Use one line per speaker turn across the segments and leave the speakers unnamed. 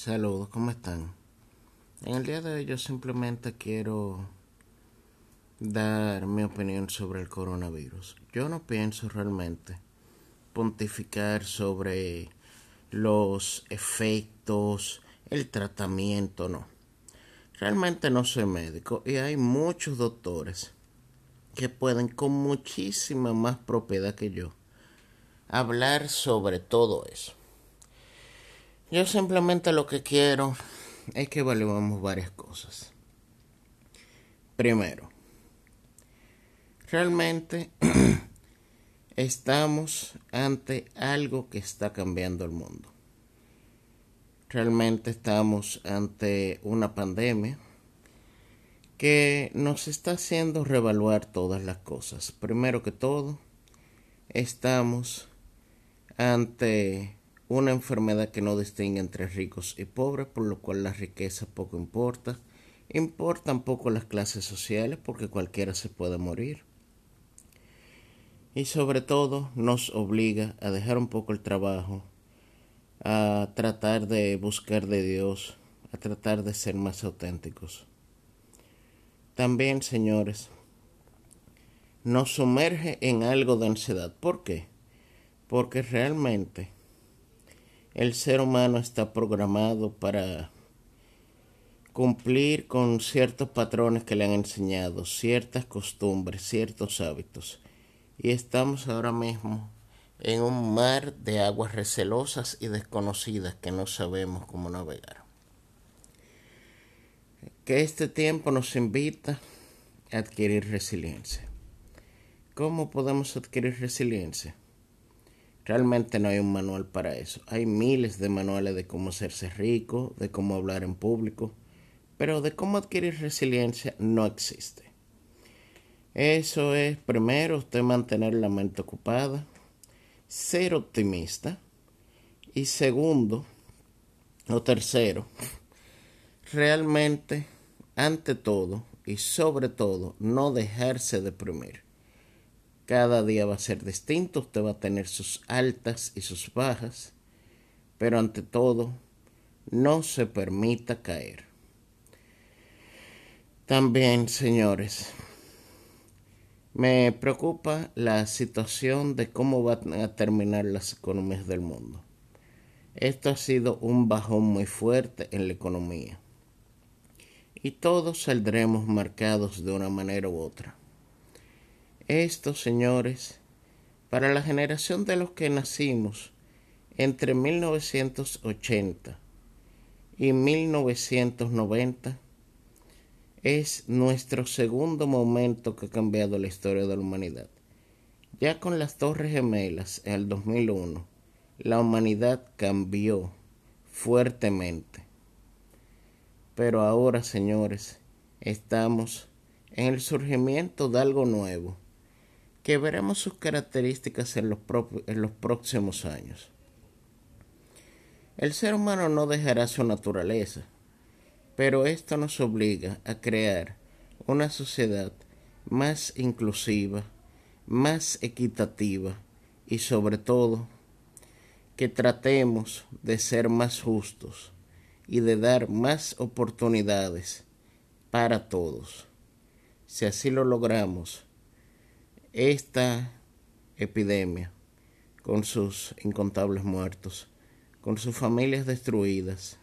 Saludos, ¿cómo están? En el día de hoy yo simplemente quiero dar mi opinión sobre el coronavirus. Yo no pienso realmente pontificar sobre los efectos, el tratamiento, no. Realmente no soy médico y hay muchos doctores que pueden con muchísima más propiedad que yo hablar sobre todo eso. Yo simplemente lo que quiero es que evaluemos varias cosas. Primero, realmente estamos ante algo que está cambiando el mundo. Realmente estamos ante una pandemia que nos está haciendo revaluar todas las cosas. Primero que todo, estamos ante una enfermedad que no distingue entre ricos y pobres, por lo cual la riqueza poco importa. Importan poco las clases sociales porque cualquiera se puede morir. Y sobre todo nos obliga a dejar un poco el trabajo, a tratar de buscar de Dios, a tratar de ser más auténticos. También, señores, nos sumerge en algo de ansiedad. ¿Por qué? Porque realmente el ser humano está programado para cumplir con ciertos patrones que le han enseñado, ciertas costumbres, ciertos hábitos. Y estamos ahora mismo en un mar de aguas recelosas y desconocidas que no sabemos cómo navegar. Que este tiempo nos invita a adquirir resiliencia. ¿Cómo podemos adquirir resiliencia? Realmente no hay un manual para eso. Hay miles de manuales de cómo hacerse rico, de cómo hablar en público, pero de cómo adquirir resiliencia no existe. Eso es, primero, usted mantener la mente ocupada, ser optimista, y segundo, o tercero, realmente, ante todo y sobre todo, no dejarse deprimir. Cada día va a ser distinto, usted va a tener sus altas y sus bajas, pero ante todo, no se permita caer. También, señores, me preocupa la situación de cómo van a terminar las economías del mundo. Esto ha sido un bajón muy fuerte en la economía. Y todos saldremos marcados de una manera u otra. Esto, señores, para la generación de los que nacimos entre 1980 y 1990, es nuestro segundo momento que ha cambiado la historia de la humanidad. Ya con las Torres Gemelas en el 2001, la humanidad cambió fuertemente. Pero ahora, señores, estamos en el surgimiento de algo nuevo que veremos sus características en los, en los próximos años. El ser humano no dejará su naturaleza, pero esto nos obliga a crear una sociedad más inclusiva, más equitativa y sobre todo que tratemos de ser más justos y de dar más oportunidades para todos. Si así lo logramos, esta epidemia, con sus incontables muertos, con sus familias destruidas,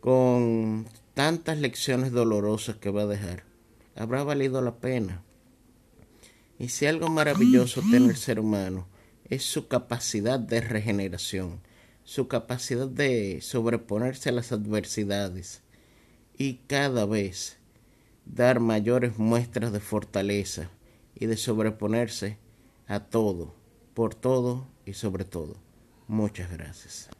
con tantas lecciones dolorosas que va a dejar, habrá valido la pena. Y si algo maravilloso tiene el ser humano, es su capacidad de regeneración, su capacidad de sobreponerse a las adversidades y cada vez dar mayores muestras de fortaleza y de sobreponerse a todo, por todo y sobre todo. Muchas gracias.